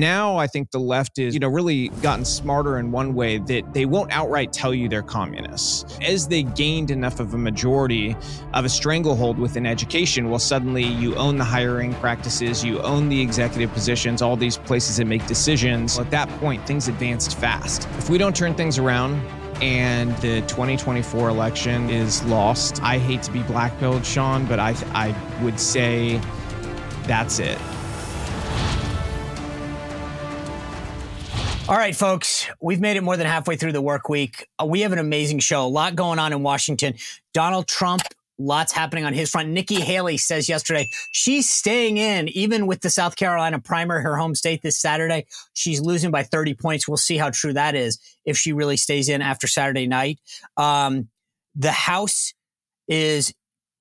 Now I think the left is, you know, really gotten smarter in one way that they won't outright tell you they're communists. As they gained enough of a majority of a stranglehold within education, well, suddenly you own the hiring practices, you own the executive positions, all these places that make decisions. At that point, things advanced fast. If we don't turn things around, and the 2024 election is lost. I hate to be blackpilled, Sean, but I I would say that's it. All right, folks, we've made it more than halfway through the work week. Uh, we have an amazing show, a lot going on in Washington. Donald Trump, lots happening on his front. Nikki Haley says yesterday she's staying in, even with the South Carolina primary, her home state this Saturday. She's losing by 30 points. We'll see how true that is if she really stays in after Saturday night. Um, the House is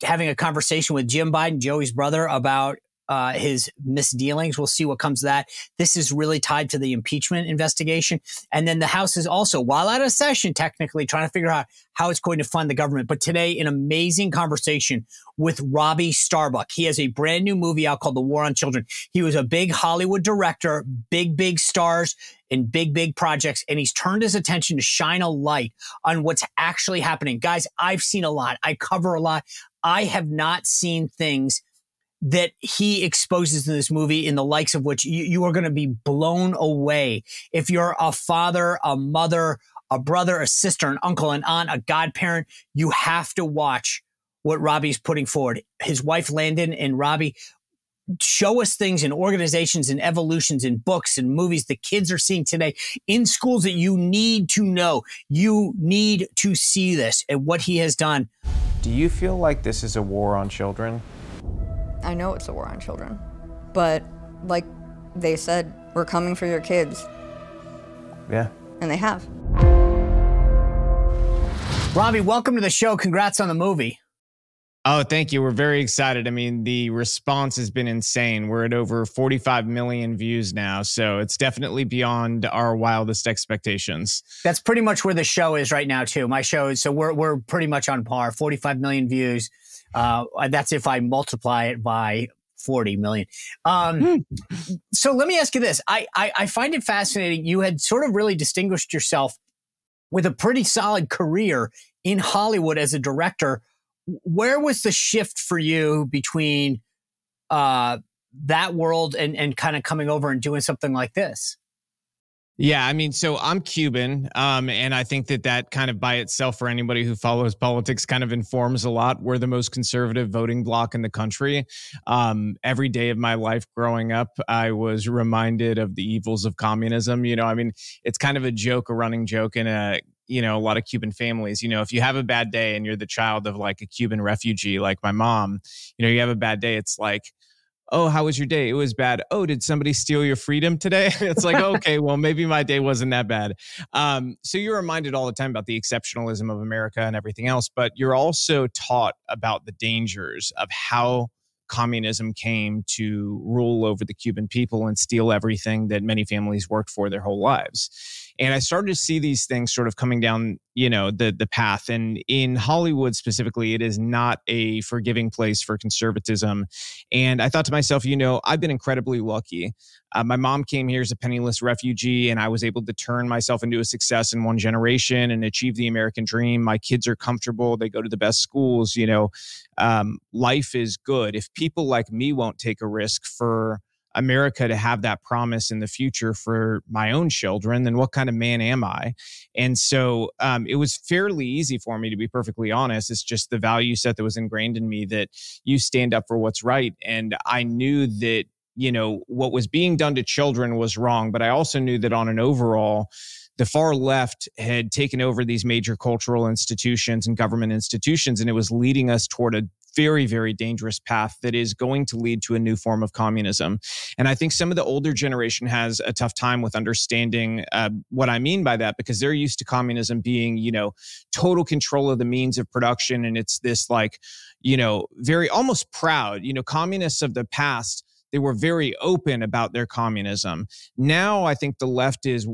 having a conversation with Jim Biden, Joey's brother, about uh, his misdealings. We'll see what comes of that. This is really tied to the impeachment investigation. And then the House is also, while out of session, technically trying to figure out how it's going to fund the government. But today, an amazing conversation with Robby Starbuck. He has a brand new movie out called The War on Children. He was a big Hollywood director, big, big stars in big, big projects, and he's turned his attention to shine a light on what's actually happening. Guys, I've seen a lot. I cover a lot. I have not seen things that he exposes in this movie in the likes of which you, you are going to be blown away. If you're a father, a mother, a brother, a sister, an uncle, an aunt, a godparent, you have to watch what Robby's putting forward. His wife, Landon, and Robby show us things in organizations and evolutions in books and movies the kids are seeing today in schools that you need to know. You need to see this and what he has done. Do you feel like this is a war on children? I know it's a war on children, but like they said, we're coming for your kids. Yeah. And they have. Robby, welcome to the show. Congrats on the movie. Oh, thank you. We're very excited. I mean, the response has been insane. We're at over 45 million views now. So it's definitely beyond our wildest expectations. That's pretty much where the show is right now, too. My show is so we're, we're pretty much on par 45 million views. Uh, that's if I multiply it by 40 million. Um, hmm. so let me ask you this. I, I, I find it fascinating. You had sort of really distinguished yourself with a pretty solid career in Hollywood as a director. Where was the shift for you between uh, that world and, and kind of coming over and doing something like this? Yeah, I mean, so I'm Cuban, um, and I think that that kind of by itself, for anybody who follows politics, kind of informs a lot. We're the most conservative voting bloc in the country. Um, every day of my life growing up, I was reminded of the evils of communism. You know, I mean, it's kind of a joke, a running joke in a you know a lot of cuban families you know if you have a bad day and you're the child of like a cuban refugee like my mom you know you have a bad day it's like oh, how was your day? It was bad. Oh, did somebody steal your freedom today? it's like, okay, well, maybe my day wasn't that bad. Um, so you're reminded all the time about the exceptionalism of America and everything else, but you're also taught about the dangers of how communism came to rule over the Cuban people and steal everything that many families worked for their whole lives. And I started to see these things sort of coming down, you know, the the path. And in Hollywood specifically, it is not a forgiving place for conservatism. And I thought to myself, you know, I've been incredibly lucky. Uh, my mom came here as a penniless refugee, and I was able to turn myself into a success in one generation and achieve the American dream. My kids are comfortable; they go to the best schools. You know, um, life is good. If people like me won't take a risk for America to have that promise in the future for my own children, then what kind of man am I? And so um, it was fairly easy for me, to be perfectly honest. It's just the value set that was ingrained in me that you stand up for what's right. And I knew that, you know, what was being done to children was wrong, but I also knew that on an overall, the far left had taken over these major cultural institutions and government institutions, and it was leading us toward a very, very dangerous path that is going to lead to a new form of communism. And I think some of the older generation has a tough time with understanding uh, what I mean by that because they're used to communism being, you know, total control of the means of production. And it's this like, you know, very almost proud, you know, communists of the past they were very open about their communism. Now I think the left is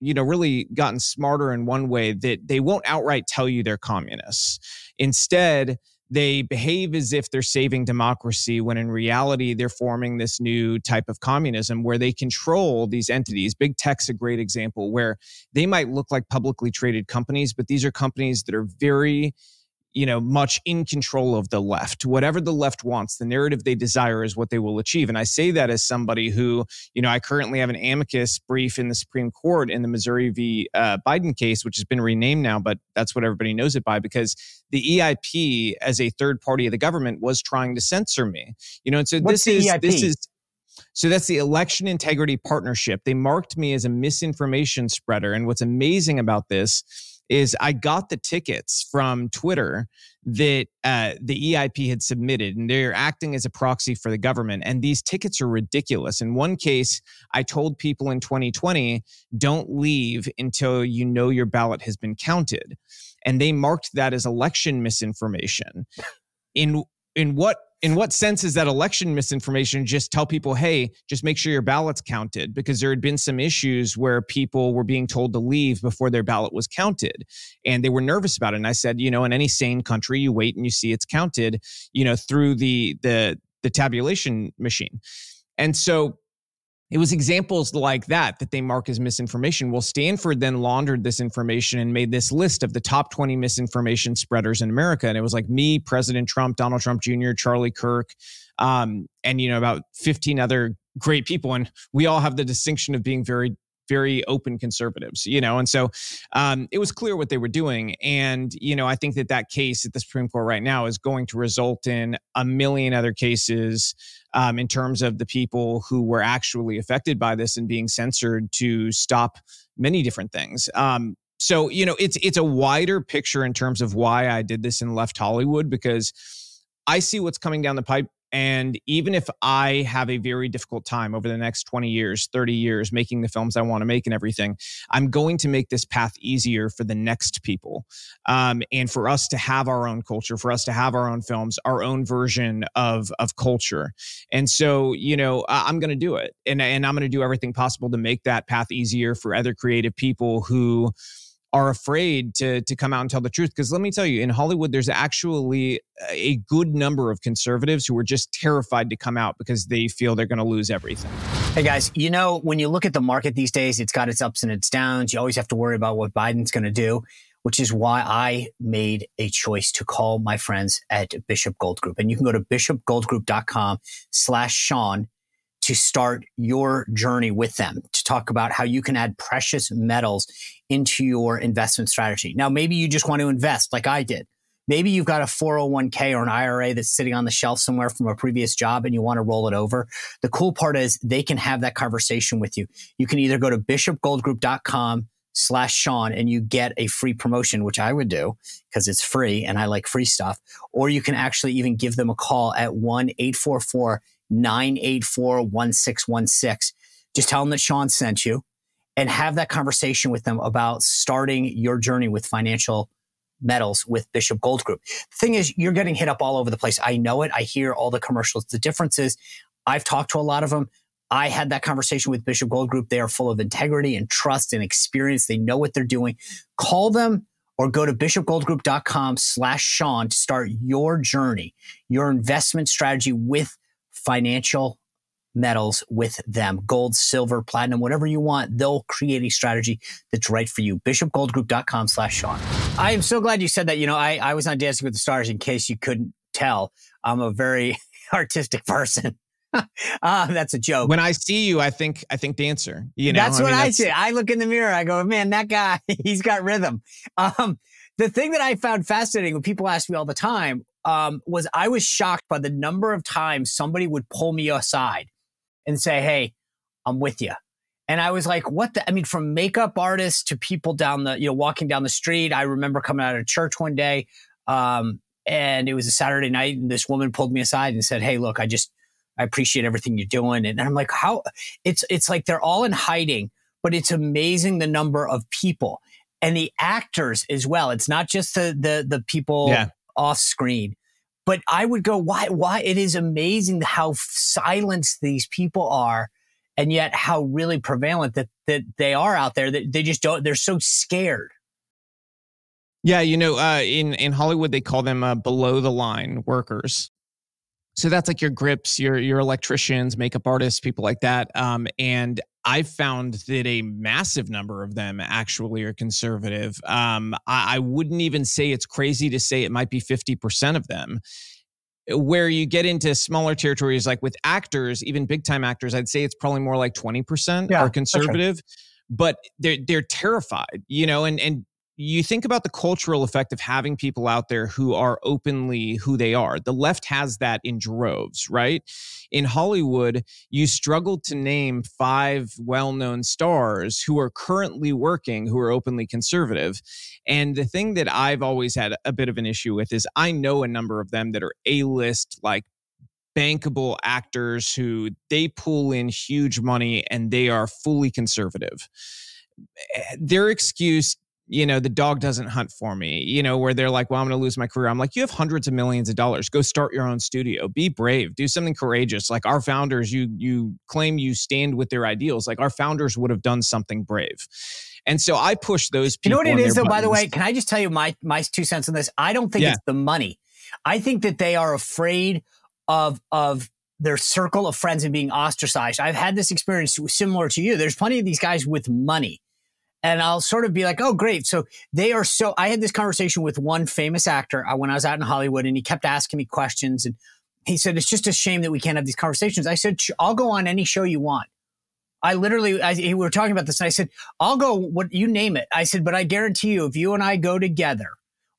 you know really gotten smarter in one way that they won't outright tell you they're communists. Instead, they behave as if they're saving democracy when in reality they're forming this new type of communism where they control these entities. Big tech's a great example where they might look like publicly traded companies, but these are companies that are very you know much in control of the left whatever the left wants the narrative they desire is what they will achieve and i say that as somebody who you know i currently have an amicus brief in the supreme court in the missouri v uh, biden case which has been renamed now but that's what everybody knows it by because the eip as a third party of the government was trying to censor me you know and so What's this is EIP? this is so that's the Election Integrity Partnership. They marked me as a misinformation spreader. And what's amazing about this is I got the tickets from Twitter that uh, the EIP had submitted, and they're acting as a proxy for the government. And these tickets are ridiculous. In one case, I told people in 2020, don't leave until you know your ballot has been counted. And they marked that as election misinformation. In in what in what sense is that election misinformation just tell people hey just make sure your ballot's counted? Because there had been some issues where people were being told to leave before their ballot was counted and they were nervous about it. And i said you know in any sane country you wait and you see it's counted you know through the the the tabulation machine. And so it was examples like that that they mark as misinformation. Well, Stanford then laundered this information and made this list of the top 20 misinformation spreaders in America. And it was like me, President Trump, Donald Trump Jr., Charlie Kirk, um, and you know about 15 other great people. And we all have the distinction of being very very open conservatives, you know, and so um, it was clear what they were doing. And you know, I think that that case at the Supreme Court right now is going to result in a million other cases um, in terms of the people who were actually affected by this and being censored to stop many different things. Um, so you know, it's it's a wider picture in terms of why I did this in left Hollywood because I see what's coming down the pipe and even if I have a very difficult time over the next 20 years, 30 years making the films I want to make and everything, I'm going to make this path easier for the next people. Um, and for us to have our own culture, for us to have our own films, our own version of, of culture. And so, you know, I, I'm going to do it. And, and I'm going to do everything possible to make that path easier for other creative people who, are afraid to to come out and tell the truth because let me tell you in Hollywood there's actually a good number of conservatives who are just terrified to come out because they feel they're going to lose everything. Hey guys, you know when you look at the market these days it's got its ups and its downs. You always have to worry about what Biden's going to do, which is why I made a choice to call my friends at Bishop Gold Group. And you can go to bishopgoldgroup.com/sean to start your journey with them to talk about how you can add precious metals into your investment strategy. Now, maybe you just want to invest like I did. Maybe you've got a 401k or an IRA that's sitting on the shelf somewhere from a previous job and you want to roll it over. The cool part is they can have that conversation with you. You can either go to bishopgoldgroup.com slash Sean and you get a free promotion, which I would do because it's free and I like free stuff. Or you can actually even give them a call at 1 844 984 1616. Just tell them that Sean sent you and have that conversation with them about starting your journey with financial metals with Bishop Gold Group. The thing is, you're getting hit up all over the place. I know it. I hear all the commercials. The difference is, I've talked to a lot of them. I had that conversation with Bishop Gold Group. They are full of integrity and trust and experience. They know what they're doing. Call them or go to bishopgoldgroup.com slash Sean to start your journey, your investment strategy with financial metals with them gold silver platinum whatever you want they'll create a strategy that's right for you bishopgoldgroup.com slash sean i am so glad you said that you know I, I was on dancing with the stars in case you couldn't tell i'm a very artistic person uh, that's a joke When I see you, I think I think dancer. You know, that's what mean, I say. I look in the mirror. I go, man, that guy, he's got rhythm. Um, the thing that I found fascinating when people ask me all the time um, was I was shocked by the number of times somebody would pull me aside and say, "Hey, I'm with you." And I was like, "What the?" I mean, from makeup artists to people down the, you know, walking down the street. I remember coming out of church one day, um, and it was a Saturday night, and this woman pulled me aside and said, "Hey, look, I just." I appreciate everything you're doing. And I'm like, how it's it's like they're all in hiding, but it's amazing the number of people and the actors as well. It's not just the the the people Yeah. Off screen. But I would go, why why it is amazing how silenced these people are and yet how really prevalent that that they are out there that they just don't they're so scared. Yeah, you know, uh, in in Hollywood they call them uh, below the line workers. So that's like your grips, your your electricians, makeup artists, people like that. Um, and I've found that a massive number of them actually are conservative. Um, I, I wouldn't even say it's crazy to say it might be fifty percent of them where you get into smaller territories like with actors even big time actors i'd say it's probably more like 20% yeah, are conservative okay. but they're they're terrified you know and and you think about the cultural effect of having people out there who are openly who they are. The left has that in droves, right? In Hollywood, you struggle to name five well known stars who are currently working who are openly conservative. And the thing that I've always had a bit of an issue with is I know a number of them that are A list, like bankable actors who they pull in huge money and they are fully conservative eh, their excuse you know, the dog doesn't hunt for me, you know, where they're like, well, I'm going to lose my career. I'm like, you have hundreds of millions of dollars. Go start your own studio. Be brave. Do something courageous. Like our founders, you you claim you stand with their ideals. Like our founders would have done something brave. And so I push those people. You know what it is, though, buttons. by the way? Can I just tell you my my two cents on this? I don't think yeah. it's the money. I think that they are afraid of of their circle of friends and being ostracized. I've had this experience similar to you. There's plenty of these guys with money and I'll sort of be like, oh, great. So they are so. I had this conversation with one famous actor uh, when I was out in Hollywood, and he kept asking me questions. And he said, it's just a shame that we can't have these conversations. I said, I'll go on any show you want. I literally, I, we were talking about this, and I said, I'll go, what you name it. I said, but I guarantee you, if you and I go together,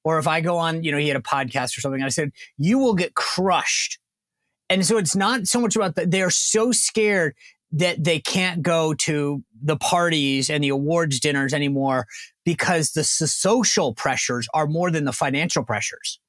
or if I go on, you know, he had a podcast or something, I said, you will get crushed. And so it's not so much about that. They are so scared that they can't go to the parties and the awards dinners anymore because the social pressures are more than the financial pressures.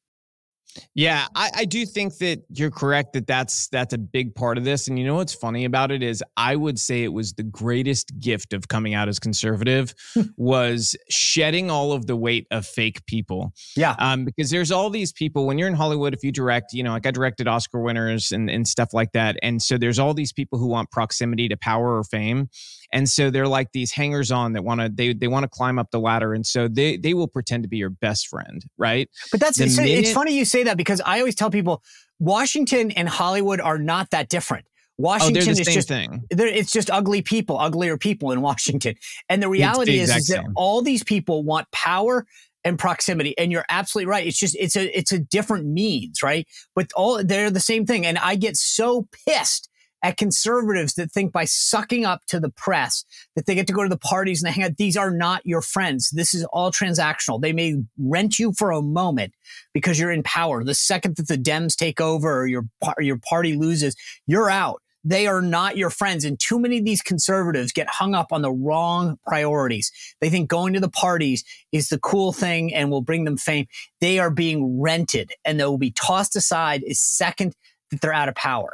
Yeah, I, I, do think that you're correct that that's that's a big part of this. And you know what's funny about it is I would say it was the greatest gift of coming out as conservative hmm. was shedding all of the weight of fake people. Yeah. Um, because there's all these people when you're in Hollywood, if you direct, you know, like I directed Oscar winners and, and stuff like that. And so there's all these people who want proximity to power or fame and so they're like these hangers on that want to they they want to climb up the ladder and so they they will pretend to be your best friend right but that's it's, minute, it's funny you say that because i always tell people washington and hollywood are not that different oh, Washington oh, is just thing. It's just ugly people, uglier people in Washington. And the reality the is, is that all these people want power and proximity. And you're absolutely right. It's just it's a it's a different means, right? But all they're the same thing. And I get so pissed at conservatives that think by sucking up to the press that they get to go to the parties and they hang out. These are not your friends. This is all transactional. They may rent you for a moment because you're in power. The second that the Dems take over or your, or your party loses, you're out. They are not your friends. And too many of these conservatives get hung up on the wrong priorities. They think going to the parties is the cool thing and will bring them fame. They are being rented and they will be tossed aside as second that they're out of power.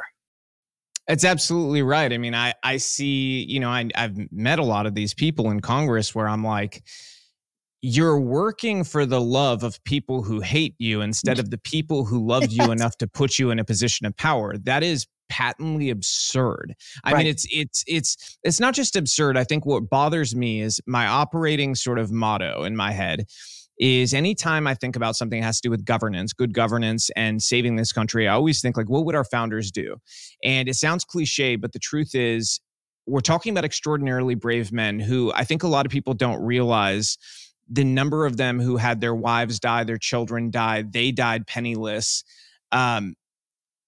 It's absolutely right. I mean, I I see, you know, I I've met a lot of these people in Congress where I'm like, you're working for the love of people who hate you instead of the people who loved you enough to put you in a position of power. That is patently absurd. I right. mean, it's it's it's it's not just absurd. I think what bothers me is my operating sort of motto in my head is anytime I think about something that has to do with governance, good governance, and saving this country, I always think like, what would our founders do? And it sounds cliche, but the truth is, we're talking about extraordinarily brave men who I think a lot of people don't realize the number of them who had their wives die, their children die, they died penniless. Um,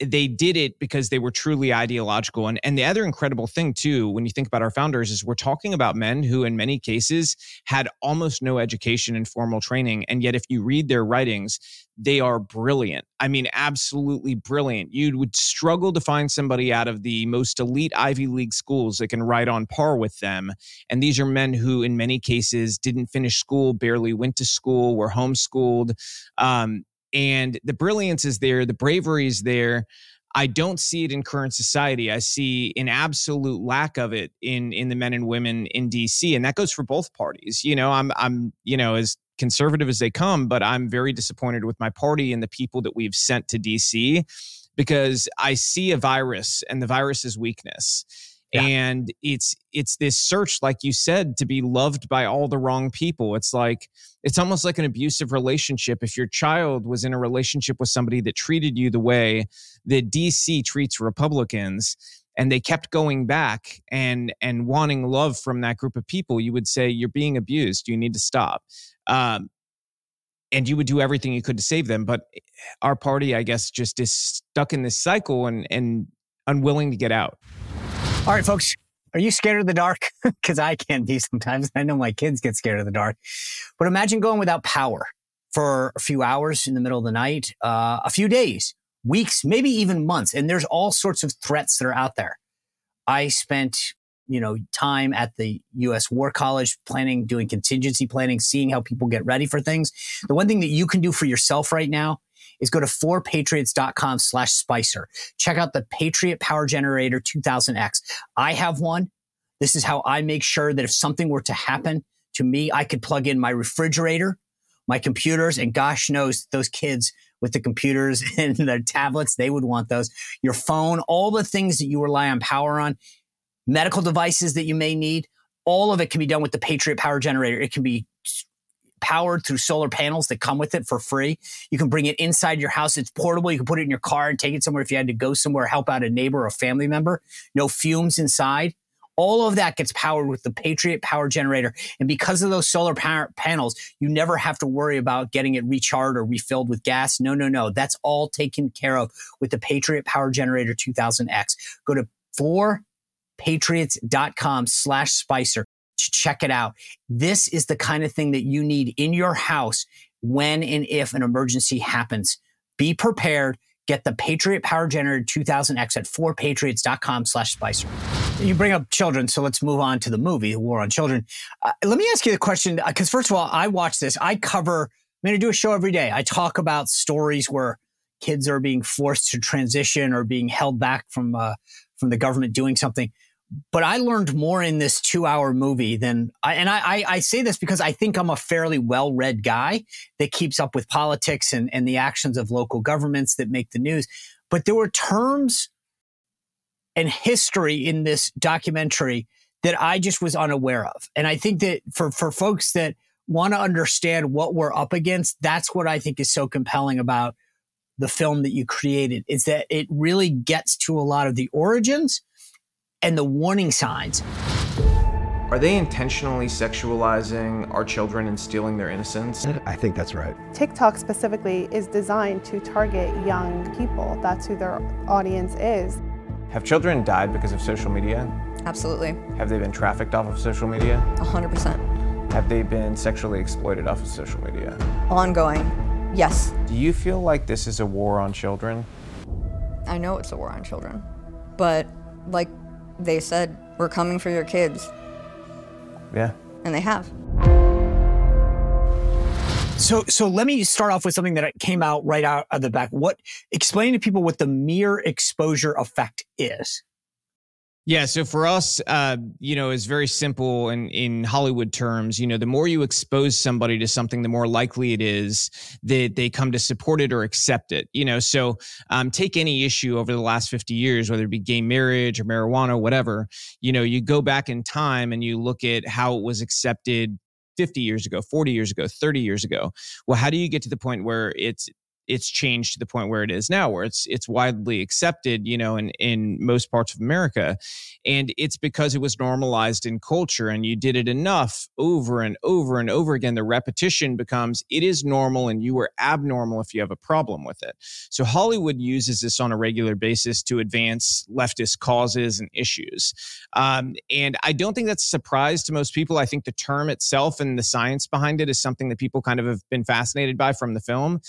they did it because they were truly ideological. And, and the other incredible thing, too, when you think about our founders, is we're talking about men who, in many cases, had almost no education and formal training. And yet, if you read their writings, they are brilliant. I mean, absolutely brilliant. You would struggle to find somebody out of the most elite Ivy League schools that can write on par with them. And these are men who, in many cases, didn't finish school, barely went to school, were homeschooled. Um, and the brilliance is there, the bravery is there. I don't see it in current society. I see an absolute lack of it in in the men and women in DC, and that goes for both parties. You know, I'm I'm you know as conservative as they come, but I'm very disappointed with my party and the people that we've sent to DC because I see a virus and the virus is weakness. Yeah. And it's it's this search, like you said, to be loved by all the wrong people. It's like it's almost like an abusive relationship. If your child was in a relationship with somebody that treated you the way that DC treats Republicans, and they kept going back and and wanting love from that group of people, you would say you're being abused. You need to stop. Um, and you would do everything you could to save them. But our party, I guess, just is stuck in this cycle and and unwilling to get out. All right, folks. Are you scared of the dark? Because I can be sometimes. I know my kids get scared of the dark. But imagine going without power for a few hours in the middle of the night, uh, a few days, weeks, maybe even months. And there's all sorts of threats that are out there. I spent, you know, time at the U.S. War College planning, doing contingency planning, seeing how people get ready for things. The one thing that you can do for yourself right now is go to 4patriots.com slash spicer. Check out the Patriot Power Generator 2000X. I have one. This is how I make sure that if something were to happen to me, I could plug in my refrigerator, my computers, and gosh knows those kids with the computers and the tablets, they would want those. Your phone, all the things that you rely on power on, medical devices that you may need, all of it can be done with the Patriot Power Generator. It can be powered through solar panels that come with it for free. You can bring it inside your house. It's portable. You can put it in your car and take it somewhere if you had to go somewhere, help out a neighbor or a family member. No fumes inside. All of that gets powered with the Patriot Power Generator. And because of those solar power panels, you never have to worry about getting it recharged or refilled with gas. No, no, no. That's all taken care of with the Patriot Power Generator 2000X. Go to 4patriots.com slash Spicer to check it out. This is the kind of thing that you need in your house when and if an emergency happens. Be prepared. Get the Patriot Power Generator 2000X at 4patriots.com slash Spicer. You bring up children, so let's move on to the movie, War on Children. Uh, let me ask you the question, because uh, first of all, I watch this. I cover, I mean, I do a show every day. I talk about stories where kids are being forced to transition or being held back from, uh, from the government doing something but I learned more in this two hour movie than I, and I, I, say this because I think I'm a fairly well read guy that keeps up with politics and, and the actions of local governments that make the news. But there were terms and history in this documentary that I just was unaware of. And I think that for, for folks that want to understand what we're up against, that's what I think is so compelling about the film that you created is that it really gets to a lot of the origins and the warning signs. Are they intentionally sexualizing our children and stealing their innocence? I think that's right. TikTok specifically is designed to target young people. That's who their audience is. Have children died because of social media? Absolutely. Have they been trafficked off of social media? 100%. Have they been sexually exploited off of social media? Ongoing, yes. Do you feel like this is a war on children? I know it's a war on children, but like they said, We're coming for your kids. Yeah. And they have. So, so let me start off with something that came out right out of the back. What explain to people what the mere exposure effect is? Yeah. So for us, uh, you know, it's very simple in, in Hollywood terms. You know, the more you expose somebody to something, the more likely it is that they come to support it or accept it. You know, so um, take any issue over the last 50 years, whether it be gay marriage or marijuana, whatever, you know, you go back in time and you look at how it was accepted 50 years ago, 40 years ago, 30 years ago. Well, how do you get to the point where it's it's changed to the point where it is now where it's it's widely accepted you know in in most parts of america. And it's because it was normalized in culture and you did it enough over and over and over again the repetition becomes it is normal and you are abnormal if you have a problem with it. So hollywood uses this on a regular basis to advance leftist causes and issues. Um, and i don't think that's a surprise to most people. I think the term itself and the science behind it is something that people kind of have been fascinated by from the film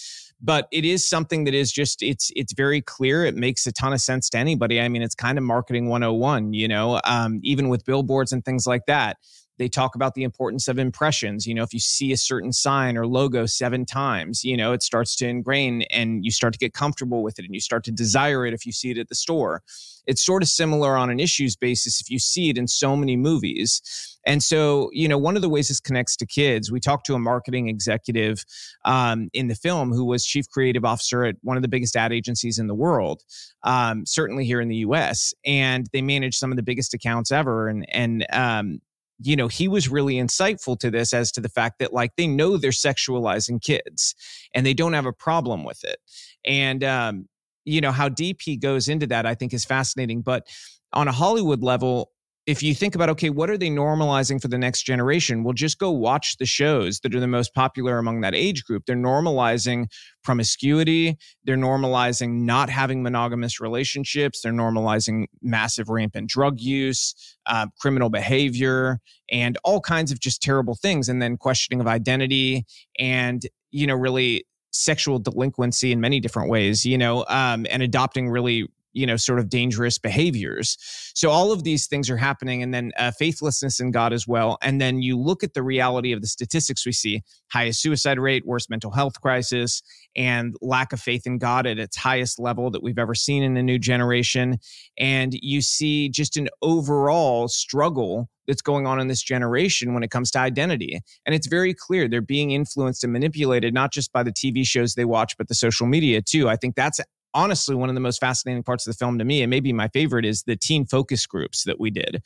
but it is something that is just it's it's very clear it makes a ton of sense to anybody i mean it's kind of marketing 101 you know um, even with billboards and things like that they talk about the importance of impressions. You know, if you see a certain sign or logo seven times, you know, it starts to ingrain and you start to get comfortable with it and you start to desire it if you see it at the store. It's sort of similar on an issues basis if you see it in so many movies. And so, you know, one of the ways this connects to kids, we talked to a marketing executive um, in the film who was chief creative officer at one of the biggest ad agencies in the world, um, certainly here in the U.S. And they manage some of the biggest accounts ever. And and um, you know, he was really insightful to this as to the fact that like they know they're sexualizing kids and they don't have a problem with it. And, um, you know, how deep he goes into that, I think is fascinating. But on a Hollywood level, if you think about okay what are they normalizing for the next generation? Well just go watch the shows that are the most popular among that age group. They're normalizing promiscuity. They're normalizing not having monogamous relationships. They're normalizing massive rampant drug use uh, criminal behavior and all kinds of just terrible things and then questioning of identity and you know really sexual delinquency in many different ways you know um, and adopting really you know sort of dangerous behaviors so all of these things are happening and then uh, faithlessness in god as well and then you look at the reality of the statistics we see highest suicide rate worst mental health crisis and lack of faith in god at its highest level that we've ever seen in a new generation and you see just an overall struggle that's going on in this generation when it comes to identity. And it's very clear they're being influenced and manipulated, not just by the TV shows they watch, but the social media too. I think that's honestly one of the most fascinating parts of the film to me and maybe my favorite is the teen focus groups that we did.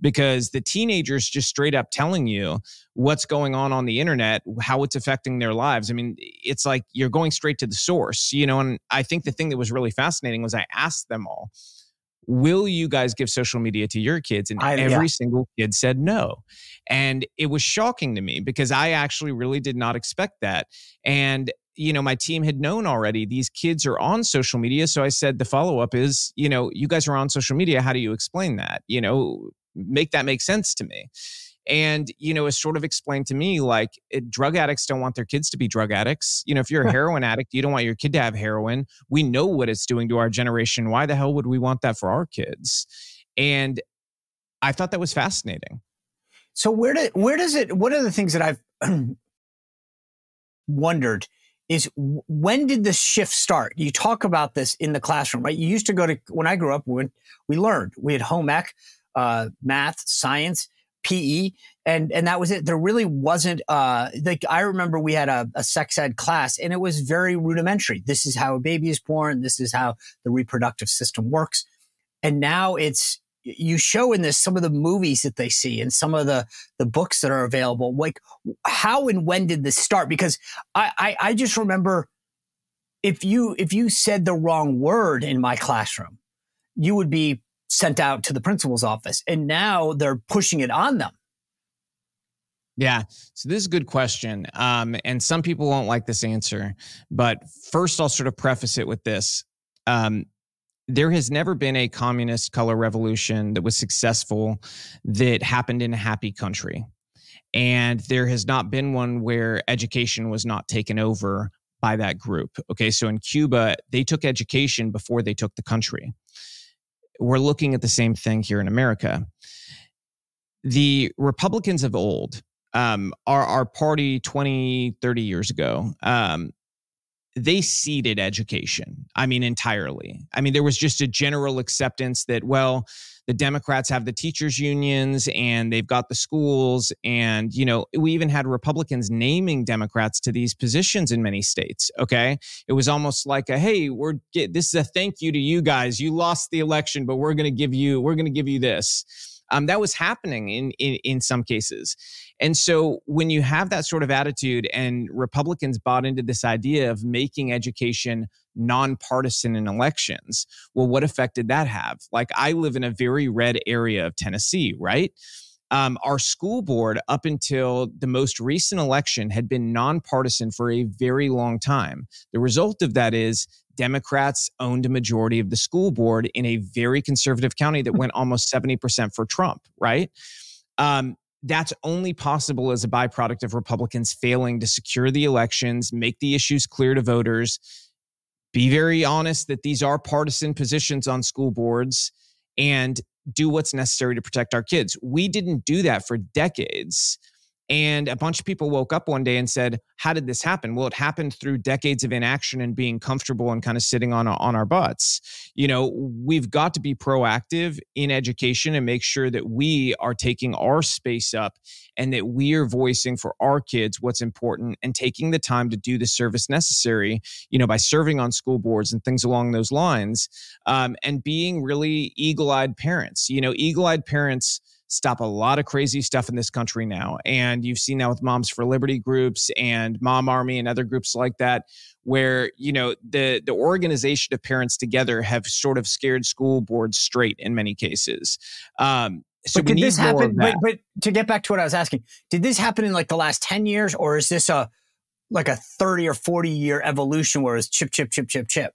Because the teenagers just straight up telling you what's going on on the internet how it's affecting their lives. I mean it's like you're going straight to the source you know and i think the thing that was really fascinating was i asked them all will you guys give social media to your kids? And I, every yeah. single kid said no. And it was shocking to me because i actually really did not expect that. And you know my team had known already these kids are on social media. So i said the follow up is you know you guys are on social media. How do you explain that? You know make that make sense to me. And you know it's sort of explained to me like it, drug addicts don't want their kids to be drug addicts. You know if you're a heroin addict you don't want your kid to have heroin. We know what it's doing to our generation. Why the hell would we want that for our kids? And i thought that was fascinating. So where do where does it what are the things that i've wondered is when did the shift start? You talk about this in the classroom, right? You used to go to, when I grew up, when we learned, we had home ec, uh, math, science, PE, and, and that was it. There really wasn't, uh, like, I remember we had a, a sex ed class and it was very rudimentary. This is how a baby is born. This is how the reproductive system works. And now it's, you show in this some of the movies that they see and some of the the books that are available like how and when did this start because I, I i, just remember if you if you said the wrong word in my classroom you would be sent out to the principal's office and now they're pushing it on them yeah. So this is a good question. Um, and some people won't like this answer. But first, I'll sort of preface it with this. Um, there has never been a communist color revolution that was successful that happened in a happy country. And there has not been one where education was not taken over by that group. Okay, so in Cuba, they took education before they took the country. We're looking at the same thing here in America. The Republicans of old, um, our, our party 20, 30 years ago, um, they ceded education. I mean, entirely. I mean, there was just a general acceptance that, well, the Democrats have the teachers' unions and they've got the schools. And, you know, we even had Republicans naming Democrats to these positions in many states. Okay. It was almost like a, hey, we're, this is a thank you to you guys. You lost the election, but we're going to give you, we're going to give you this. Um, that was happening in, in in some cases. And so when you have that sort of attitude and Republicans bought into this idea of making education nonpartisan in elections, well, what effect did that have? Like I live in a very red area of Tennessee, right? Um, our school board, up until the most recent election, had been nonpartisan for a very long time. The result of that is Democrats owned a majority of the school board in a very conservative county that went almost 70% for Trump, right? Um, that's only possible as a byproduct of Republicans failing to secure the elections, make the issues clear to voters, be very honest that these are partisan positions on school boards, and do what's necessary to protect our kids. We didn't do that for decades. And a bunch of people woke up one day and said, How did this happen? Well, it happened through decades of inaction and being comfortable and kind of sitting on, on our butts. You know, we've got to be proactive in education and make sure that we are taking our space up and that we are voicing for our kids what's important and taking the time to do the service necessary, you know, by serving on school boards and things along those lines um, and being really eagle eyed parents. You know, eagle eyed parents stop a lot of crazy stuff in this country now. And you've seen that with Moms for Liberty groups and Mom Army and other groups like that, where, you know, the the organization of parents together have sort of scared school boards straight in many cases. Um, so but did this happen? But, but to get back to what I was asking, did this happen in like the last 10 years or is this a like a 30 or 40 year evolution where it's chip, chip, chip, chip, chip?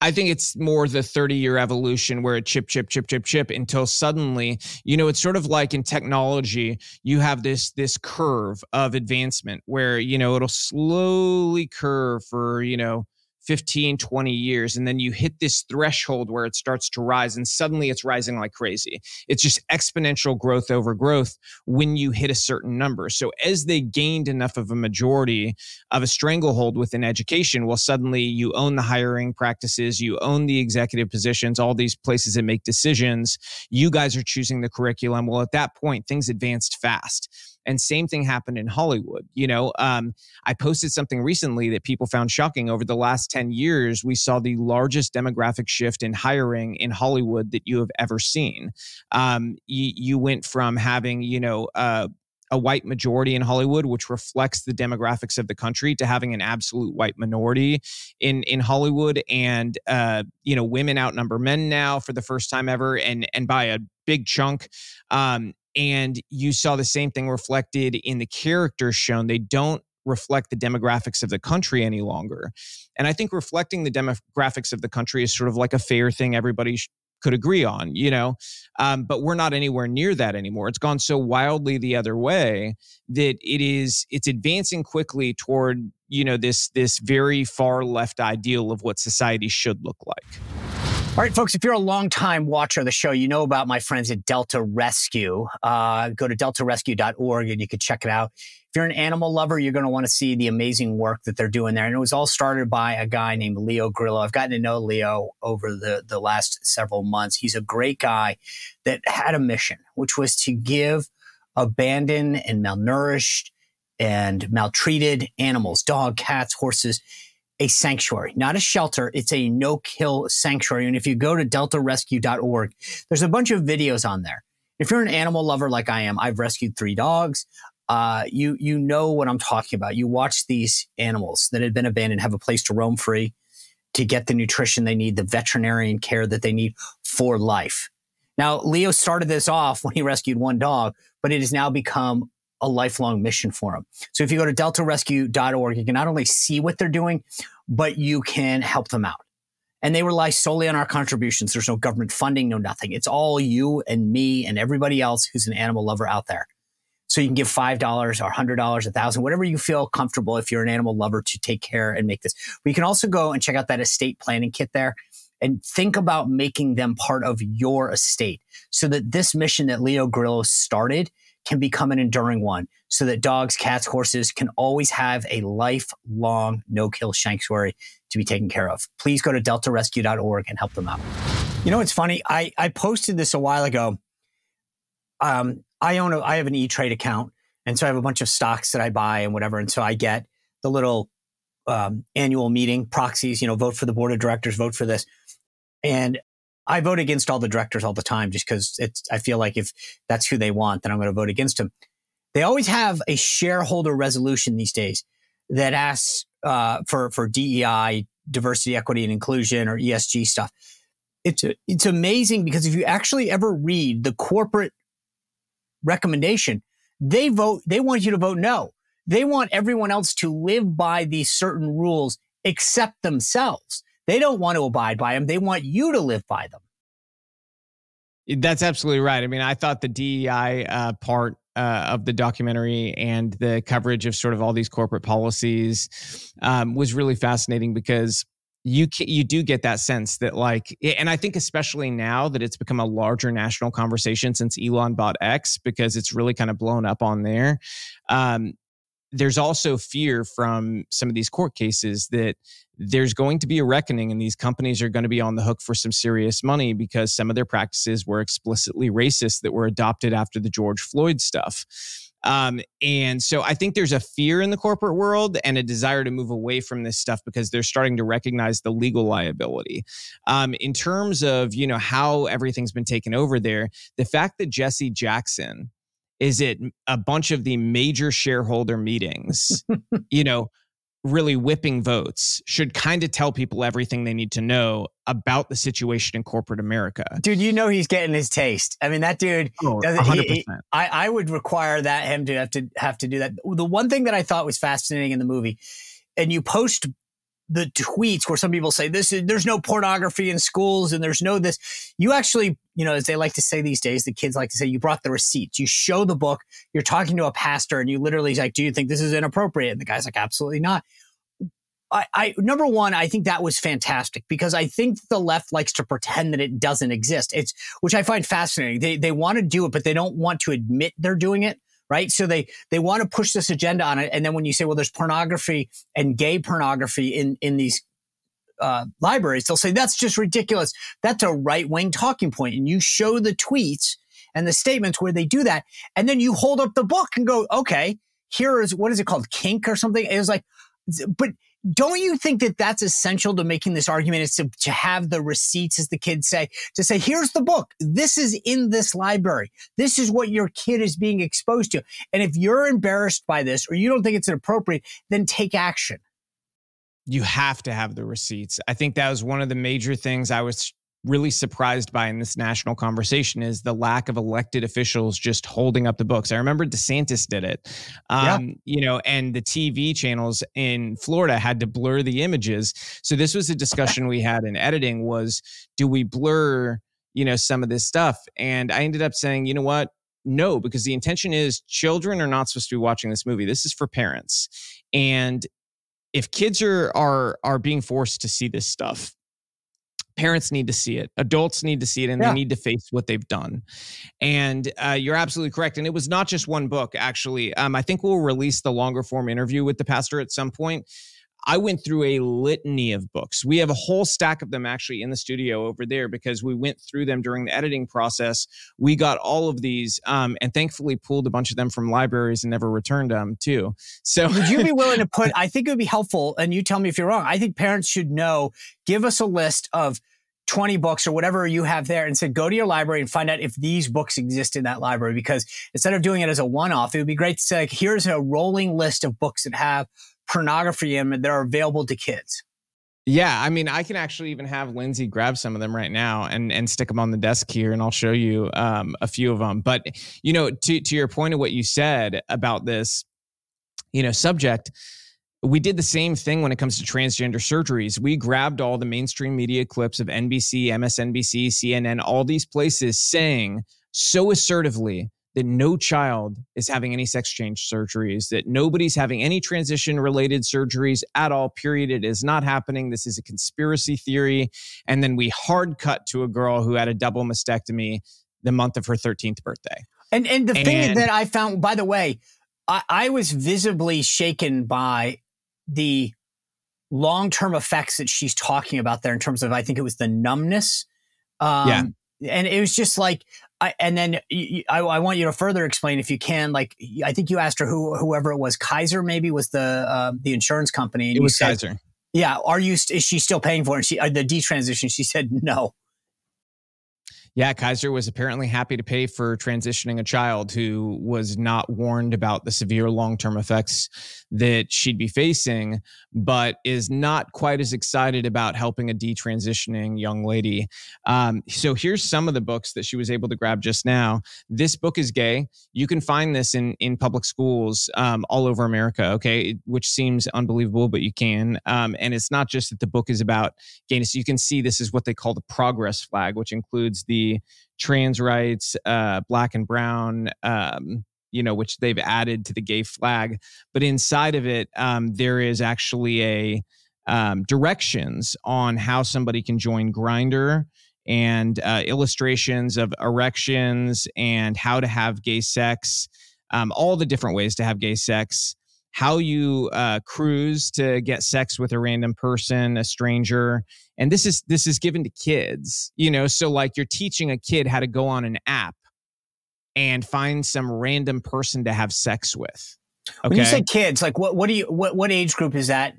I think it's more the 30 year evolution where it chip, chip, chip, chip, chip until suddenly, you know, it's sort of like in technology, you have this this curve of advancement where, you know, it'll slowly curve for, you know, 15, 20 years. And then you hit this threshold where it starts to rise and suddenly it's rising like crazy. It's just exponential growth over growth when you hit a certain number. So as they gained enough of a majority of a stranglehold within education, well, suddenly you own the hiring practices, you own the executive positions, all these places that make decisions. You guys are choosing the curriculum. Well, at that point, things advanced fast and same thing happened in Hollywood. You know, um, I posted something recently that people found shocking. Over the last 10 years, we saw the largest demographic shift in hiring in Hollywood that you have ever seen. Um, you, you went from having, you know, uh, a white majority in Hollywood, which reflects the demographics of the country, to having an absolute white minority in in Hollywood, and uh, you know, women outnumber men now for the first time ever, and and by a big chunk. Um, and you saw the same thing reflected in the characters shown. They don't reflect the demographics of the country any longer. And i think reflecting the demographics of the country is sort of like a fair thing everybody sh- could agree on you know? Um, but we're not anywhere near that anymore. It's gone so wildly the other way that it is it's advancing quickly toward you know this this very far left ideal of what society should look like all right, folks, if you're a long-time watcher of the show, you know about my friends at Delta Rescue. Uh, go to deltarescue.org and you can check it out. If you're an animal lover, you're going to want to see the amazing work that they're doing there. And it was all started by a guy named Leo Grillo. I've gotten to know Leo over the, the last several months. He's a great guy that had a mission, which was to give abandoned and malnourished and maltreated animals, dog, cats, horses, a sanctuary, not a shelter. It's a no kill sanctuary. And if you go to deltarescue.org, there's a bunch of videos on there. If you're an animal lover like I am, I've rescued three dogs. Uh, you you know what I'm talking about. You watch these animals that had been abandoned have a place to roam free, to get the nutrition they need, the veterinarian care that they need for life. Now, Leo started this off when he rescued one dog, but it has now become a lifelong mission for them. So if you go to deltarescue.org, you can not only see what they're doing, but you can help them out. And they rely solely on our contributions. There's no government funding, no nothing. It's all you and me and everybody else who's an animal lover out there. So you can give $5 or $100, a thousand, whatever you feel comfortable if you're an animal lover to take care and make this. But you can also go and check out that estate planning kit there and think about making them part of your estate so that this mission that Leo Grillo started can become an enduring one so that dogs, cats, horses can always have a lifelong no kill sanctuary to be taken care of. Please go to deltarescue.org and help them out. You know, it's funny. I, I posted this a while ago. Um, I own a, I have an E Trade account. And so I have a bunch of stocks that I buy and whatever. And so I get the little um, annual meeting proxies, you know, vote for the board of directors, vote for this. And I vote against all the directors all the time just because it's, I feel like if that's who they want, then I'm going to vote against them. They always have a shareholder resolution these days that asks uh, for, for DEI, diversity, equity, and inclusion or ESG stuff. It's, it's amazing because if you actually ever read the corporate recommendation, they vote, they want you to vote no. They want everyone else to live by these certain rules except themselves. They don't want to abide by them. They want you to live by them. That's absolutely right. I mean, I thought the DEI uh, part uh, of the documentary and the coverage of sort of all these corporate policies um, was really fascinating because you you do get that sense that like and i think especially now that it's become a larger national conversation since elon bought x because it's really kind of blown up on there um, there's also fear from some of these court cases that there's going to be a reckoning and these companies are going to be on the hook for some serious money because some of their practices were explicitly racist that were adopted after the george floyd stuff um, and so I think there's a fear in the corporate world and a desire to move away from this stuff because they're starting to recognize the legal liability. Um, in terms of you know how everything's been taken over there, the fact that Jesse Jackson is it a bunch of the major shareholder meetings, you know, really whipping votes should kind of tell people everything they need to know about the situation in corporate America. Dude, you know he's getting his taste. I mean, that dude. Oh, 100%. He, he, I, I would require that him to have to have to do that. The one thing that I thought was fascinating in the movie, and you post the tweets where some people say this is there's no pornography in schools and there's no this. You actually you know as they like to say these days the kids like to say you brought the receipts. You show the book. You're talking to a pastor and you literally like do you think this is inappropriate? And the guy's like absolutely not. I, I number one, I think that was fantastic because I think the left likes to pretend that it doesn't exist. It's which I find fascinating. They they want to do it, but they don't want to admit they're doing it right? So they they want to push this agenda on it, and then when you say, well, there's pornography and gay pornography in in these uh, libraries, they'll say that's just ridiculous. That's a right wing talking point, and you show the tweets and the statements where they do that, and then you hold up the book and go, okay, here is what is it called, kink or something? It was like, but don't you think that that's essential to making this argument is to, to have the receipts, as the kids say, to say, here's the book. This is in this library. This is what your kid is being exposed to. And if you're embarrassed by this or you don't think it's inappropriate, then take action. You have to have the receipts. I think that was one of the major things I was really surprised by in this national conversation is the lack of elected officials just holding up the books. I remember DeSantis did it, um, yeah. you know, and the TV channels in Florida had to blur the images. So this was a discussion we had in editing: was do we blur, you know, some of this stuff? And I ended up saying, you know what? No, because the intention is children are not supposed to be watching this movie. This is for parents, and if kids are are are being forced to see this stuff parents need to see it adults need to see it and yeah. they need to face what they've done. And uh, you're absolutely correct and it was not just one book actually. Um, i think we'll release the longer form interview with the pastor at some point I went through a litany of books. We have a whole stack of them actually in the studio over there because we went through them during the editing process. We got all of these um, and thankfully pulled a bunch of them from libraries and never returned them too. So, would you be willing to put? I think it would be helpful, and you tell me if you're wrong. I think parents should know. Give us a list of 20 books or whatever you have there and say, go to your library and find out if these books exist in that library. Because instead of doing it as a one off, it would be great to say, like, here's a rolling list of books that have pornography in that are available to kids. Yeah, I mean, I can actually even have Lindsay grab some of them right now and and stick them on the desk here, and I'll show you um, a few of them. But you know, to to your point of what you said about this, you know, subject, we did the same thing when it comes to transgender surgeries. We grabbed all the mainstream media clips of NBC, MSNBC, CNN, all these places saying so assertively that no child is having any sex change surgeries, that nobody's having any transition related surgeries at all, period. It is not happening. This is a conspiracy theory. And then we hard cut to a girl who had a double mastectomy the month of her 13th birthday. And, and the and, thing that I found, by the way, I, I was visibly shaken by the long term effects that she's talking about there in terms of, I think it was the numbness. Um, yeah. And it was just like, I, and then I, I, want you to further explain if you can. Like, I think you asked her who, whoever it was, Kaiser maybe was the uh, the insurance company. It was said, Kaiser. Yeah. Are you? Is she still paying for it? And she uh, the detransition. She said no. Yeah, Kaiser was apparently happy to pay for transitioning a child who was not warned about the severe long term effects that she'd be facing, but is not quite as excited about helping a detransitioning young lady. Um, so here's some of the books that she was able to grab just now. This book is gay. You can find this in in public schools um, all over America. Okay, which seems unbelievable, but you can. Um, and it's not just that the book is about gayness. You can see this is what they call the progress flag, which includes the trans rights, uh, black and brown, um, you know, which they've added to the gay flag. But inside of it, um, there is actually a um, directions on how somebody can join Grindr and uh, illustrations of erections and how to have gay sex, um, all the different ways to have gay sex, how you uh, cruise to get sex with a random person, a stranger, and this is this is given to kids. You know, so like you're teaching a kid how to go on an app and find some random person to have sex with. Okay? When you say kids, like what what do you what what age group is that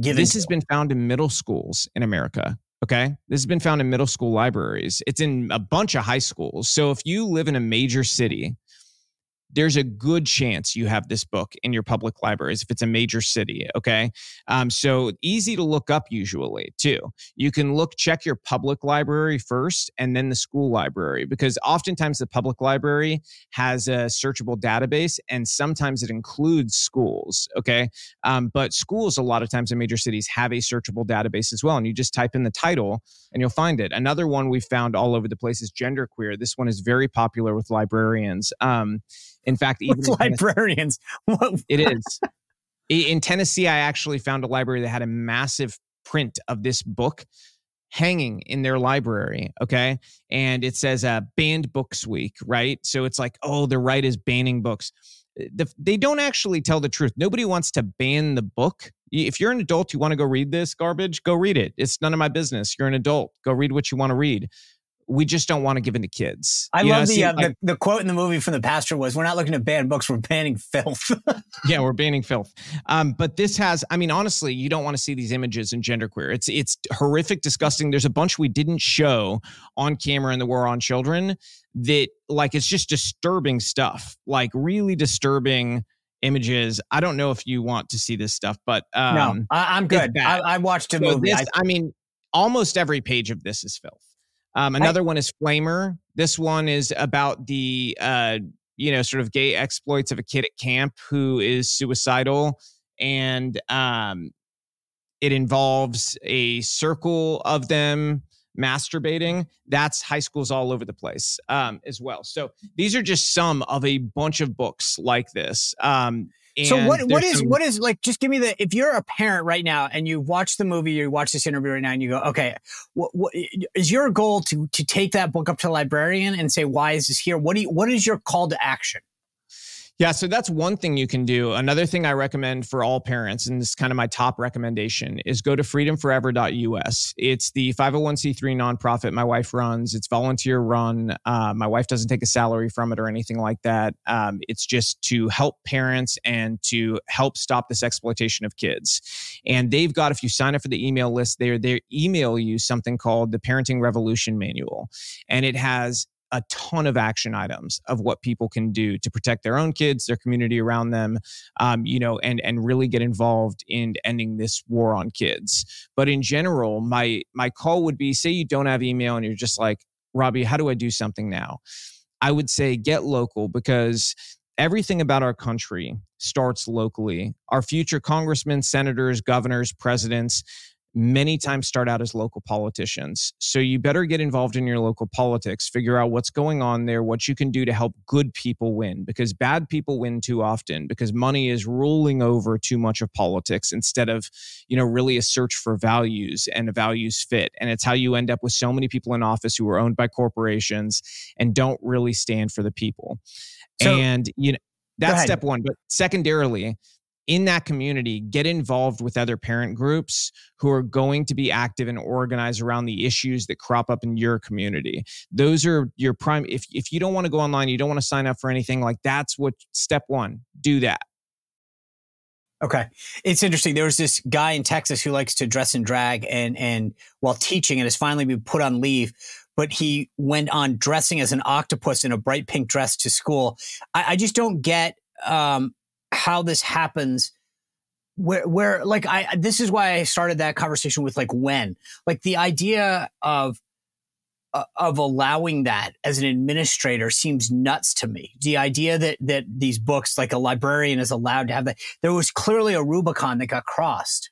given? This to? has been found in middle schools in America. Okay. This has been found in middle school libraries. It's in a bunch of high schools. So if you live in a major city there's a good chance you have this book in your public libraries if it's a major city. Okay. Um, so easy to look up usually too. You can look, check your public library first and then the school library because oftentimes the public library has a searchable database and sometimes it includes schools. Okay. Um, but schools, a lot of times in major cities, have a searchable database as well. And you just type in the title and you'll find it. Another one we found all over the place is genderqueer. This one is very popular with librarians. Um, in fact, even librarians, it is. In Tennessee, I actually found a library that had a massive print of this book hanging in their library. Okay. And it says uh, banned books week, right? So it's like, oh, the right is banning books. Uh, the, they don't actually tell the truth. Nobody wants to ban the book. If you're an adult, you want to go read this garbage, go read it. It's none of my business. You're an adult. Go read what you want to read we just don't want to give in to kids. I you love the, uh, the, the quote in the movie from the pastor was, "We're not looking to ban books, we're banning filth." yeah, we're banning filth. Um, but this has, I mean, honestly, you don't want to see these images in genderqueer. It's it's horrific, disgusting. There's a bunch we didn't show on camera in the War on Children that, like, it's just disturbing stuff, like really disturbing images. I don't know if you want to see this stuff, but um, no, I, am good. I, I, watched a so movie. This, I, I mean, almost every page of this is filth. Um, another one is Flamer. This one is about the uh, you know sort of gay exploits of a kid at camp who is suicidal, and um, it involves a circle of them masturbating. That's high schools all over the place um, as well. So these are just some of a bunch of books like this. Um, so what what is some, what is like just give me the if you're a parent right now and you watch the movie you watch this interview right now and you go okay what, what is your goal to to take that book up to the librarian and say why is this here? What do you what is your call to action yeah, so that's one thing you can do. Another thing I recommend for all parents, and this is kind of my top recommendation, is go to freedomforever.us. It's the 501c3 nonprofit my wife runs. It's volunteer run. Uh, my wife doesn't take a salary from it or anything like that. Um, it's just to help parents and to help stop this exploitation of kids. And they've got, if you sign up for the email list, they they email you something called the Parenting Revolution Manual, and it has a ton of action items of what people can do to protect their own kids, their community around them, um, you know, and and really get involved in ending this war on kids. But in general, my my call would be: say you don't have email and you're just like, Robby, how do I do something now? I would say get local because everything about our country starts locally. Our future congressmen, senators, governors, presidents, many times start out as local politicians. So you better get involved in your local politics, figure out what's going on there, what you can do to help good people win because bad people win too often because money is ruling over too much of politics instead of, you know, really a search for values and a values fit. And it's how you end up with so many people in office who are owned by corporations and don't really stand for the people. So, and you know, that's step 1, but secondarily, in that community, get involved with other parent groups who are going to be active and organized around the issues that crop up in your community. Those are your prime. If, if you don't want to go online, you don't want to sign up for anything, like that's what step one, do that. Okay. It's interesting. There was this guy in Texas who likes to dress in drag and, and while teaching and has finally been put on leave, but he went on dressing as an octopus in a bright pink dress to school. I, I just don't get, um, how this happens where where like I this is why I started that conversation with like when like the idea of uh, of allowing that as an administrator seems nuts to me. The idea that that these books like a librarian is allowed to have that there was clearly a Rubicon that got crossed.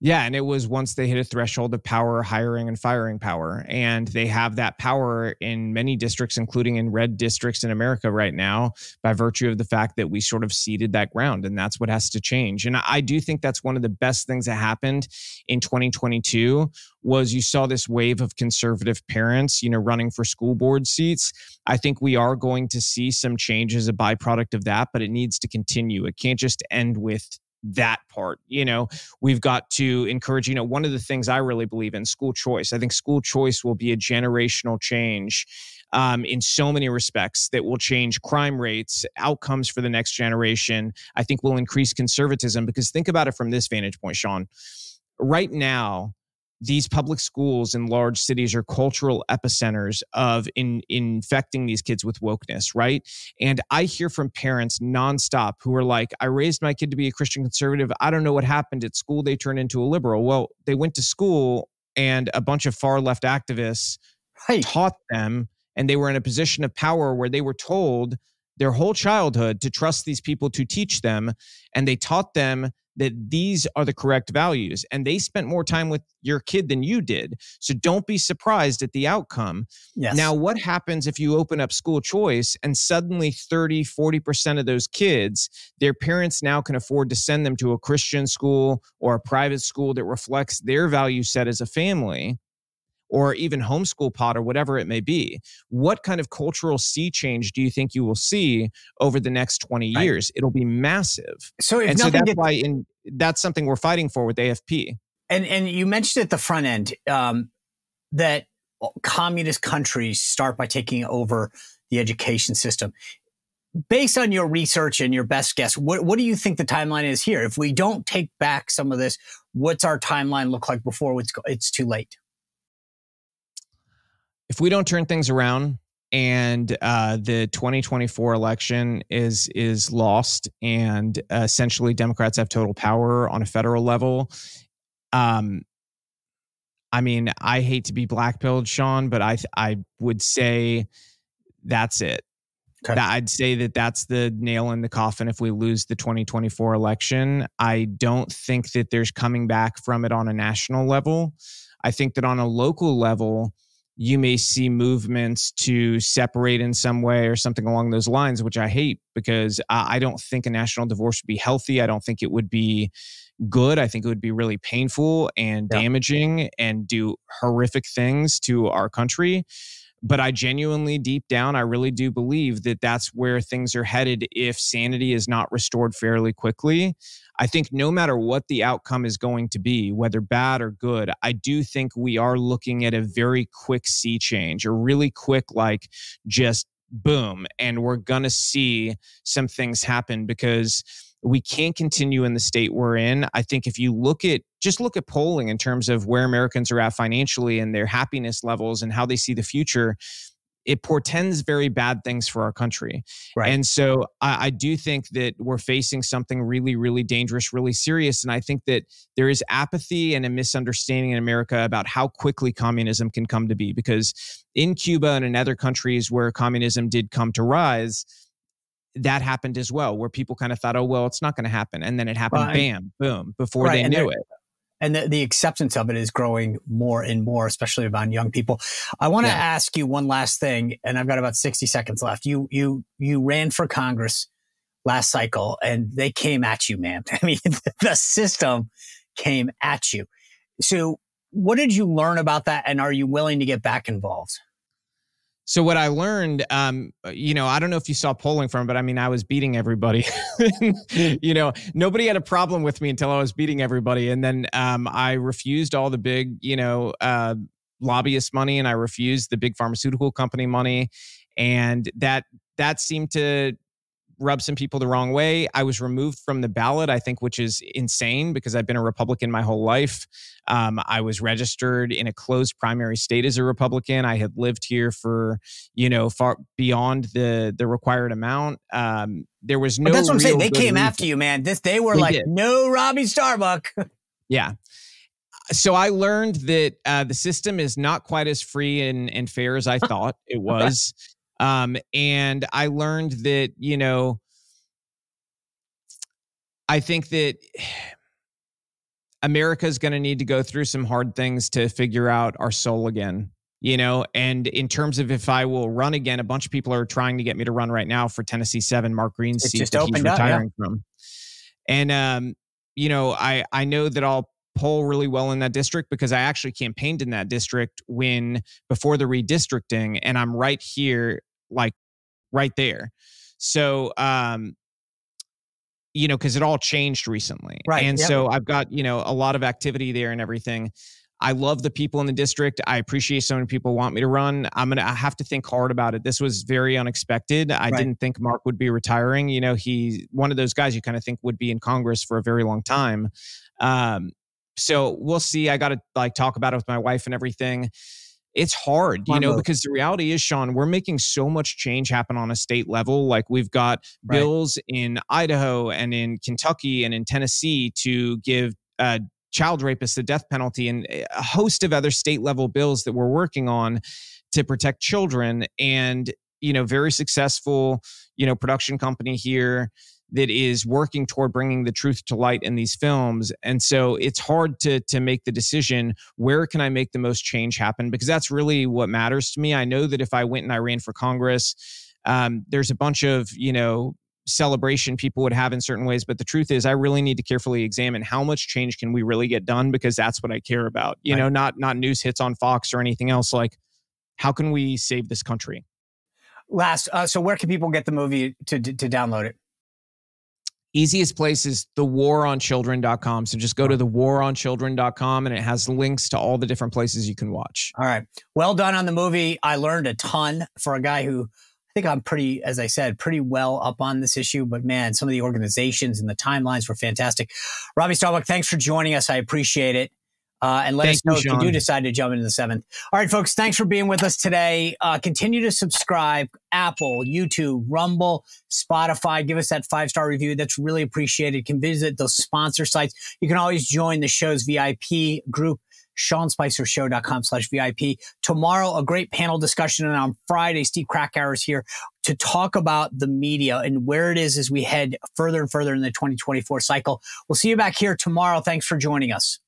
Yeah, and it was once they hit a threshold of power, hiring and firing power. And they have that power in many districts, including in red districts in America right now, by virtue of the fact that we sort of ceded that ground. And that's what has to change. And I do think that's one of the best things that happened in 2022 was you saw this wave of conservative parents, you know, running for school board seats. I think we are going to see some change as a byproduct of that, but it needs to continue. It can't just end with that part you know? We've got to encourage you know one of the things i really believe in school choice. I think school choice will be a generational change um, in so many respects that will change crime rates outcomes for the next generation. I think will increase conservatism because think about it from this vantage point sean. Right now these public schools in large cities are cultural epicenters of in, infecting these kids with wokeness, right? And I hear from parents nonstop who are like, I raised my kid to be a Christian conservative. I don't know what happened at school. They turned into a liberal. Well, they went to school and a bunch of far left activists right. taught them, and they were in a position of power where they were told their whole childhood to trust these people to teach them. And they taught them that these are the correct values and they spent more time with your kid than you did so don't be surprised at the outcome yes. now what happens if you open up school choice and suddenly 30 40% of those kids their parents now can afford to send them to a christian school or a private school that reflects their value set as a family or even homeschool pod or whatever it may be. What kind of cultural sea change do you think you will see over the next 20 right. years? It'll be massive. So, and so that's why in, that's something we're fighting for with AFP. And and you mentioned at the front end um, that communist countries start by taking over the education system. Based on your research and your best guess, what, what do you think the timeline is here? If we don't take back some of this, what's our timeline look like before it's, it's too late? If we don't turn things around and uh, the 2024 election is is lost and uh, essentially democrats have total power on a federal level um i mean i hate to be blackpilled sean but i i would say that's it. Okay. i'd say that that's the nail in the coffin if we lose the 2024 election. I don't think that there's coming back from it on a national level. I think that on a local level you may see movements to separate in some way or something along those lines, which I hate because I, I don't think a national divorce would be healthy. I don't think it would be good. I think it would be really painful and yeah. damaging and do horrific things to our country. But I genuinely, deep down, I really do believe that that's where things are headed if sanity is not restored fairly quickly. I think no matter what the outcome is going to be, whether bad or good, I do think we are looking at a very quick sea change, a really quick, like just boom. And we're going to see some things happen because we can't continue in the state we're in. I think if you look at just look at polling in terms of where Americans are at financially and their happiness levels and how they see the future, it portends very bad things for our country. Right. And so I, I, do think that we're facing something really, really dangerous, really serious. And I think that there is apathy and a misunderstanding in America about how quickly communism can come to be. Because in Cuba and in other countries where communism did come to rise, that happened as well, where people kind of thought, oh, well, it's not going to happen. And then it happened, well, bam, boom, before right, they knew it and the, the, acceptance of it is growing more and more, especially among young people. I want to yeah. ask you one last thing, and I've got about sixty seconds left. You you you ran for Congress last cycle, and they came at you, man. I mean, the system came at you. So, what did you learn about that, and are you willing to get back involved? So what I learned, um, you know, I don't know if you saw polling from, but I mean, I was beating everybody. you know, nobody had a problem with me until I was beating everybody, and then um, I refused all the big, you know, uh, lobbyist money, and I refused the big pharmaceutical company money, and that that seemed to rub some people the wrong way. I was removed from the ballot, I think, which is insane because I've been a Republican my whole life. Um, I was registered in a closed primary state as a Republican. I had lived here for, you know, far beyond the the required amount. Um, there was no. But that's what I'm saying. They came reason. after you, man. This they were they like, did. no, Robby Starbuck. yeah. So I learned that uh, the system is not quite as free and, and fair as I thought it was. Um, and I learned that, you know, I think that America is going to need to go through some hard things to figure out our soul again. You know, and in terms of if I will run again, a bunch of people are trying to get me to run right now for Tennessee Seven, Mark Green's seat that he's retiring up, yeah. from. And um, you know, I I know that I'll poll really well in that district because I actually campaigned in that district when before the redistricting, and I'm right here, like right there. So um, you know, because it all changed recently. Right. And yep. so I've got, you know, a lot of activity there and everything. I love the people in the district. I appreciate so many people want me to run. I'm gonna I have to think hard about it. This was very unexpected. I right. didn't think Mark would be retiring. You know, he's one of those guys you kind of think would be in Congress for a very long time. Um, so we'll see. I got to like talk about it with my wife and everything it's hard, you know, because the reality is, Sean, we're making so much change happen on a state level. Like we've got right. bills in Idaho and in Kentucky and in Tennessee to give uh, child rapists the death penalty and a host of other state level bills that we're working on to protect children. And, you know, very successful, you know, production company here that is working toward bringing the truth to light in these films. And so it's hard to to make the decision where can i make the most change happen? Because that's really what matters to me. I know that if i went and i ran for congress um, there's a bunch of you know celebration people would have in certain ways. But the truth is i really need to carefully examine how much change can we really get done because that's what i care about. You right. know not not news hits on fox or anything else like how can we save this country? Last uh, so where can people get the movie to, to, to download it easiest place is thewaronchildren.com. So just go to thewaronchildren.com and it has links to all the different places you can watch. All right. Well done on the movie. I learned a ton for a guy who I think I'm pretty, as I said, pretty well up on this issue. But man, some of the organizations and the timelines were fantastic. Robby Starbuck, thanks for joining us. I appreciate it. Uh, and let Thank us know you, if you do decide to jump into the seventh. All right, folks, thanks for being with us today. Uh, continue to subscribe Apple, YouTube, Rumble, Spotify. Give us that five star review. That's really appreciated. You can visit those sponsor sites. You can always join the show's VIP group. SeanSpicerShow.com slash VIP. Tomorrow, a great panel discussion. And on Friday, Steve Krakauer is here to talk about the media and where it is as we head further and further in the 2024 cycle. We'll see you back here tomorrow. Thanks for joining us.